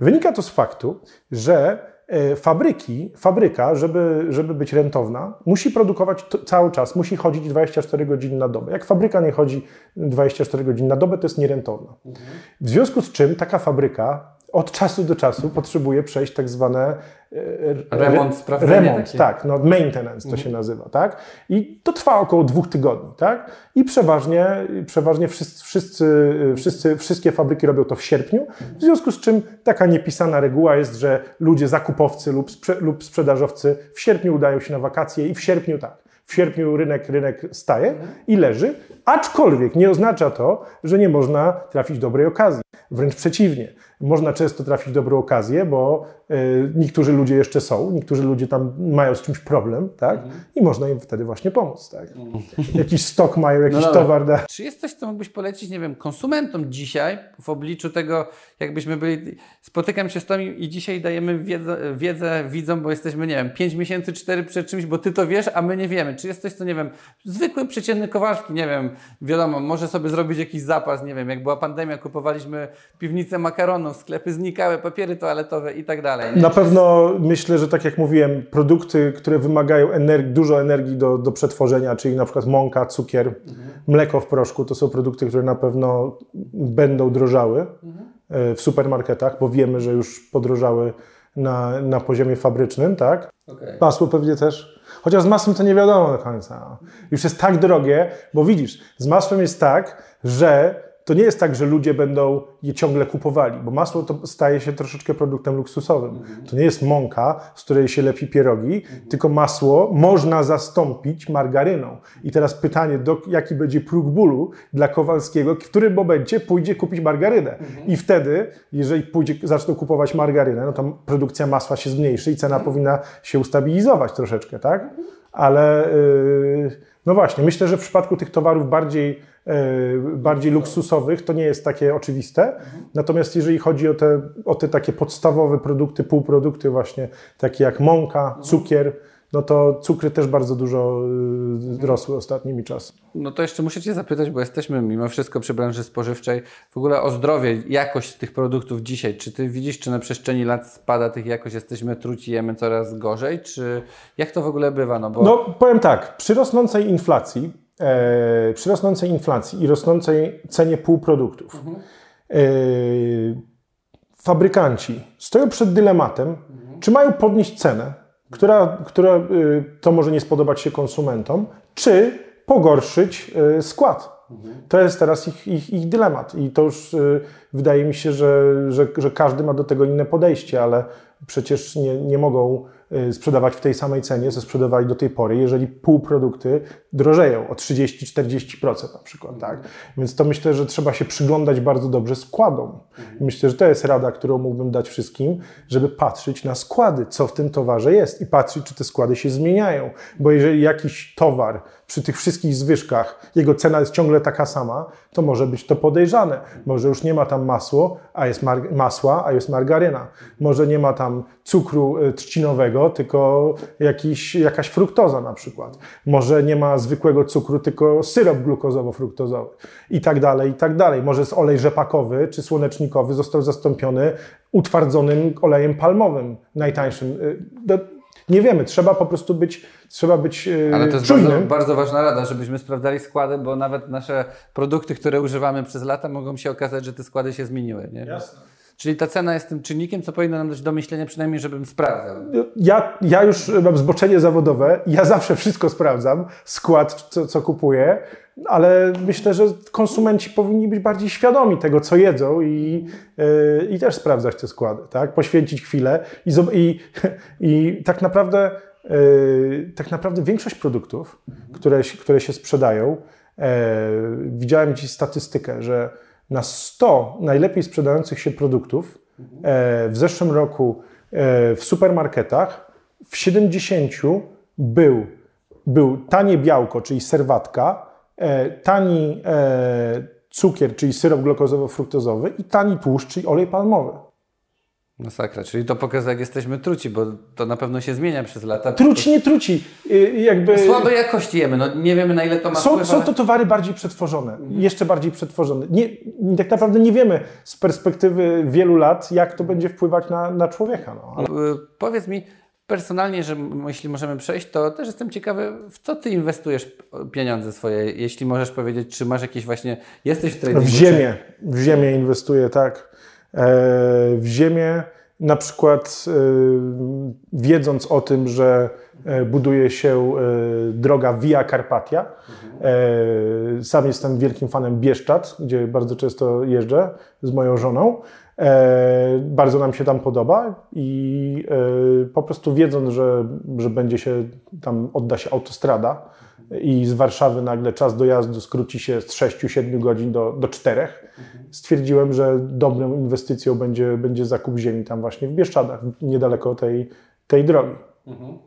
Wynika to z faktu, że e, fabryki, fabryka, żeby, żeby być rentowna, musi produkować cały czas, musi chodzić 24 godziny na dobę. Jak fabryka nie chodzi 24 godziny na dobę, to jest nierentowna. Mhm. W związku z czym taka fabryka od czasu do czasu potrzebuje przejść tak zwane e, remont, sprawdzenie remont, takie. tak, no maintenance to mhm. się nazywa, tak? I to trwa około dwóch tygodni, tak? I przeważnie, przeważnie wszyscy, wszyscy, wszyscy, wszystkie fabryki robią to w sierpniu, w związku z czym taka niepisana reguła jest, że ludzie, zakupowcy lub, sprze lub sprzedażowcy w sierpniu udają się na wakacje i w sierpniu tak. W sierpniu rynek, rynek staje i leży, aczkolwiek nie oznacza to, że nie można trafić dobrej okazji. Wręcz przeciwnie można często trafić dobrą okazję, bo y, niektórzy ludzie jeszcze są, niektórzy ludzie tam mają z czymś problem, tak? Mhm. I można im wtedy właśnie pomóc, tak? Mhm. Jakiś stok mają, jakiś no towar. Da. Czy jest coś, co mógłbyś polecić, nie wiem, konsumentom dzisiaj w obliczu tego, jakbyśmy byli, spotykam się z Tobą i dzisiaj dajemy wiedzę, wiedzę widzom, bo jesteśmy, nie wiem, 5 miesięcy, 4 przed czymś, bo Ty to wiesz, a my nie wiemy. Czy jest coś, co, nie wiem, zwykły, przeciętny Kowalski, nie wiem, wiadomo, może sobie zrobić jakiś zapas, nie wiem, jak była pandemia, kupowaliśmy piwnicę makaronu, sklepy znikały, papiery toaletowe i tak dalej. Nie? Na pewno myślę, że tak jak mówiłem, produkty, które wymagają energii, dużo energii do, do przetworzenia, czyli na przykład mąka, cukier, mhm. mleko w proszku, to są produkty, które na pewno będą drożały mhm. w supermarketach, bo wiemy, że już podrożały na, na poziomie fabrycznym, tak? Okay. Masło pewnie też. Chociaż z masłem to nie wiadomo do końca. Już jest tak drogie, bo widzisz, z masłem jest tak, że to nie jest tak, że ludzie będą je ciągle kupowali, bo masło to staje się troszeczkę produktem luksusowym. To nie jest mąka, z której się lepi pierogi, tylko masło można zastąpić margaryną. I teraz pytanie, do, jaki będzie próg bólu dla Kowalskiego, w którym momencie pójdzie kupić margarynę. I wtedy, jeżeli pójdzie, zaczną kupować margarynę, no to produkcja masła się zmniejszy i cena powinna się ustabilizować troszeczkę, tak? Ale yy, no właśnie, myślę, że w przypadku tych towarów bardziej bardziej luksusowych, to nie jest takie oczywiste. Natomiast jeżeli chodzi o te, o te takie podstawowe produkty, półprodukty właśnie, takie jak mąka, cukier, no to cukry też bardzo dużo y, rosły ostatnimi czasy. No to jeszcze muszę Cię zapytać, bo jesteśmy mimo wszystko przy branży spożywczej, w ogóle o zdrowie, jakość tych produktów dzisiaj. Czy Ty widzisz, czy na przestrzeni lat spada tych jakość, jesteśmy truci, jemy coraz gorzej, czy jak to w ogóle bywa? No, bo... no powiem tak, przy rosnącej inflacji e, przy rosnącej inflacji i rosnącej cenie półproduktów mhm. e, fabrykanci stoją przed dylematem, mhm. czy mają podnieść cenę, która, która e, to może nie spodobać się konsumentom, czy pogorszyć e, skład. Mhm. To jest teraz ich, ich, ich, dylemat i to już y, wydaje mi się, że, że, że, każdy ma do tego inne podejście, ale przecież nie, nie mogą sprzedawać w tej samej cenie, co sprzedawali do tej pory, jeżeli półprodukty drożeją o 30-40% na przykład, tak? Więc to myślę, że trzeba się przyglądać bardzo dobrze składom. Myślę, że to jest rada, którą mógłbym dać wszystkim, żeby patrzeć na składy, co w tym towarze jest i patrzeć, czy te składy się zmieniają. Bo jeżeli jakiś towar przy tych wszystkich zwyżkach, jego cena jest ciągle taka sama, to może być to podejrzane. Może już nie ma tam masło, a jest masła, a jest margaryna. Może nie ma tam cukru y, trzcinowego, tylko jakiś, jakaś fruktoza na przykład. Może nie ma zwykłego cukru, tylko syrop glukozowo-fruktozowy i tak dalej, i tak dalej. Może jest olej rzepakowy czy słonecznikowy został zastąpiony utwardzonym olejem palmowym, najtańszym. Nie wiemy, trzeba po prostu być, trzeba być y, Ale to jest bardzo, bardzo, ważna rada, żebyśmy sprawdzali składy, bo nawet nasze produkty, które używamy przez lata, mogą się okazać, że te składy się zmieniły. Nie? Jasne. Czyli ta cena jest tym czynnikiem, co powinno nam dać do myślenia, przynajmniej żebym sprawdzał. Ja, ja już mam zboczenie zawodowe, ja zawsze wszystko sprawdzam, skład, co, co kupuję, ale myślę, że konsumenci powinni być bardziej świadomi tego, co jedzą i, yy, i też sprawdzać te składy, tak? Poświęcić chwilę i, i, i tak naprawdę yy, tak naprawdę większość produktów, które, które się sprzedają, yy, widziałem dziś statystykę, że na 100 najlepiej sprzedających się produktów w zeszłym roku w supermarketach w 70 był, był tanie białko, czyli serwatka, E, tani e, cukier, czyli syrop glukozowo-fruktozowy i tani tłuszcz, czyli olej palmowy. Masakra, czyli to pokazuje, jak jesteśmy truci, bo to na pewno się zmienia przez lata. Truci, nie truci. Jakby... Słabej jakości jemy, no nie wiemy na ile to ma są, wpływ, Są to towary bardziej przetworzone, mhm. jeszcze bardziej przetworzone. Nie, tak naprawdę nie wiemy z perspektywy wielu lat, jak to będzie wpływać na, na człowieka. No. Ale... Powiedz mi, Personalnie, że jeśli możemy przejść, to też jestem ciekawy, w co ty inwestujesz pieniądze swoje, jeśli możesz powiedzieć, czy masz jakieś właśnie, jesteś w tradingu? W ziemię, czy... w ziemię inwestuję, tak. E, w ziemię, na przykład e, wiedząc o tym, że e, buduje się droga Via Carpatia. Sam jestem wielkim fanem Bieszczad, gdzie bardzo często jeżdżę z moją żoną. Bardzo nam się tam podoba i po prostu wiedząc, że, że będzie się tam, odda się autostrada i z Warszawy nagle czas dojazdu skróci się z 6-7 godzin do, do 4, stwierdziłem, że dobrą inwestycją będzie, będzie zakup ziemi tam właśnie w Bieszczadach, niedaleko tej, tej drogi. Mhm.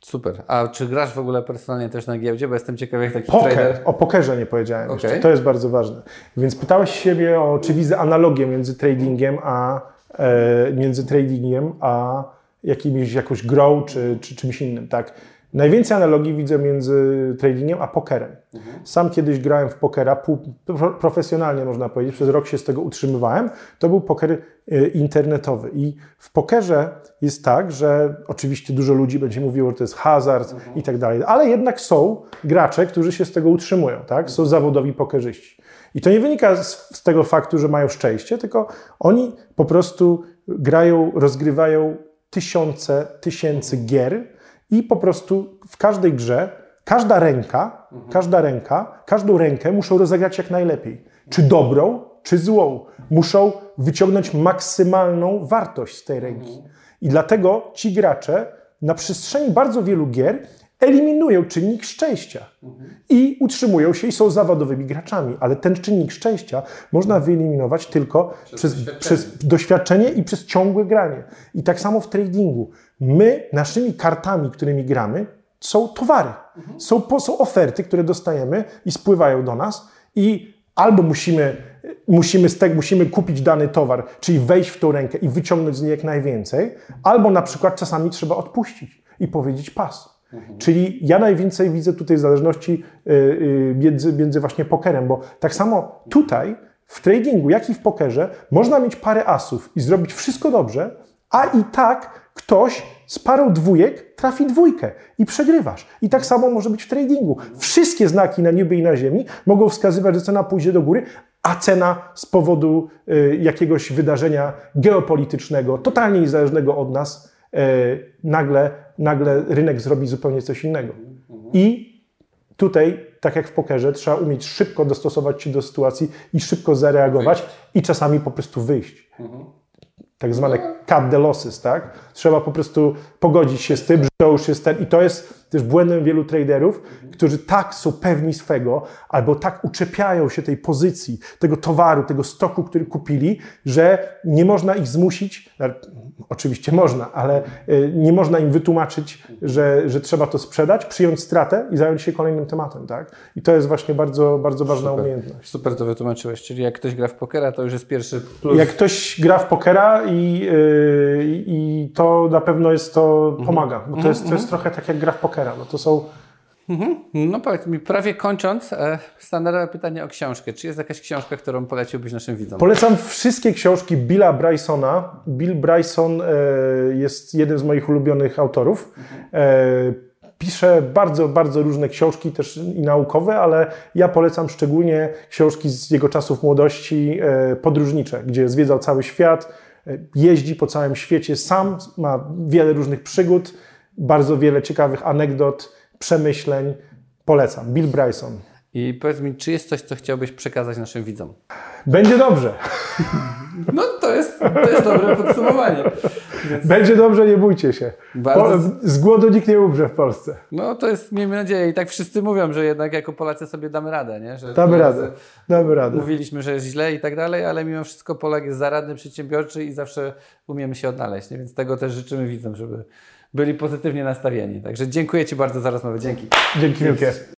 Super. A czy grasz w ogóle personalnie też na giełdzie? Bo jestem ciekawy, jak taki Poker. trader. O pokerze nie powiedziałem okay. jeszcze. To jest bardzo ważne. Więc pytałeś siebie o, czy widzę analogię między tradingiem a, e, między tradingiem a jakimiś, jakąś grą czy, czy czymś innym, tak? Najwięcej analogii widzę między tradingiem a pokerem. Mhm. Sam kiedyś grałem w pokera, pół, profesjonalnie można powiedzieć, przez rok się z tego utrzymywałem. To był poker y, internetowy. I w pokerze jest tak, że oczywiście dużo ludzi będzie mówiło, że to jest hazard mhm. i tak dalej, ale jednak są gracze, którzy się z tego utrzymują, tak? Są zawodowi pokerzyści. I to nie wynika z, z tego faktu, że mają szczęście, tylko oni po prostu grają, rozgrywają tysiące, tysięcy gier, i po prostu w każdej grze każda ręka, mhm. każda ręka, każdą rękę muszą rozegrać jak najlepiej. Czy dobrą, czy złą. Muszą wyciągnąć maksymalną wartość z tej ręki. Mhm. I dlatego ci gracze na przestrzeni bardzo wielu gier eliminują czynnik szczęścia mhm. i utrzymują się i są zawodowymi graczami. Ale ten czynnik szczęścia można wyeliminować tylko przez, przez, doświadczenie. przez doświadczenie i przez ciągłe granie. I tak samo w tradingu. My, naszymi kartami, którymi gramy, są towary. Mhm. Są, są oferty, które dostajemy i spływają do nas i albo musimy, musimy, tego, musimy kupić dany towar, czyli wejść w tą rękę i wyciągnąć z niej jak najwięcej, albo na przykład czasami trzeba odpuścić i powiedzieć pas. Mhm. Czyli ja najwięcej widzę tutaj zależności y, y, między, między właśnie pokerem, bo tak samo tutaj w tradingu, jak i w pokerze można mieć parę asów i zrobić wszystko dobrze, a i tak ktoś z parą dwójek trafi dwójkę i przegrywasz. I tak samo może być w tradingu. Wszystkie znaki na niebie i na ziemi mogą wskazywać, że cena pójdzie do góry, a cena z powodu y, jakiegoś wydarzenia geopolitycznego, totalnie niezależnego od nas, nagle, nagle rynek zrobi zupełnie coś innego. I tutaj, tak jak w pokerze, trzeba umieć szybko dostosować się do sytuacji i szybko zareagować i czasami po prostu wyjść. tak zwane cut the losses, tak? Trzeba po prostu pogodzić się z tym, że to już jest ten i to jest też błędem wielu traderów, którzy tak są pewni swego, albo tak uczepiają się tej pozycji, tego towaru, tego stoku, który kupili, że nie można ich zmusić, oczywiście można, ale y, nie można im wytłumaczyć, że, że trzeba to sprzedać, przyjąć stratę i zająć się kolejnym tematem, tak? I to jest właśnie bardzo, bardzo ważna Super. umiejętność. Super to wytłumaczyłeś, czyli jak ktoś gra w pokera, to już jest pierwszy plus. Jak ktoś gra w pokera i, yy, i to na pewno jest to pomaga, bo to jest, to jest trochę tak jak gra w pokera. No to są No powiedz mi, prawie kończąc, e, standardowe pytanie o książkę. Czy jest jakaś książka, którą poleciłbyś naszym widzom? Polecam wszystkie książki Billa Brysona. Bill Bryson e, jest jednym z moich ulubionych autorów. E, pisze bardzo, bardzo różne książki też i naukowe, ale ja polecam szczególnie książki z jego czasów młodości e, podróżnicze, gdzie zwiedzał cały świat, e, jeździ po całym świecie sam, ma wiele różnych przygód, bardzo wiele ciekawych anegdot, przemyśleń. Polecam. Bill Bryson. I powiedz mi, czy jest coś, co chciałbyś przekazać naszym widzom? Będzie dobrze. No to jest, to jest dobre podsumowanie. Będzie dobrze, nie bójcie się. Bardzo- Po, z głodu nikt nie umrze w Polsce. No to jest, miejmy nadzieję, i tak wszyscy mówią, że jednak jako Polacy sobie damy radę, nie? Że Damy radę. Damy radę. Mówiliśmy, że jest źle i tak dalej, ale mimo wszystko Polak jest zaradny, przedsiębiorczy i zawsze umiemy się odnaleźć, nie? więc tego też życzymy widzom, żeby byli pozytywnie nastawieni. Także dziękuję Ci bardzo za rozmowę. Dzięki. Dzięki wielkie.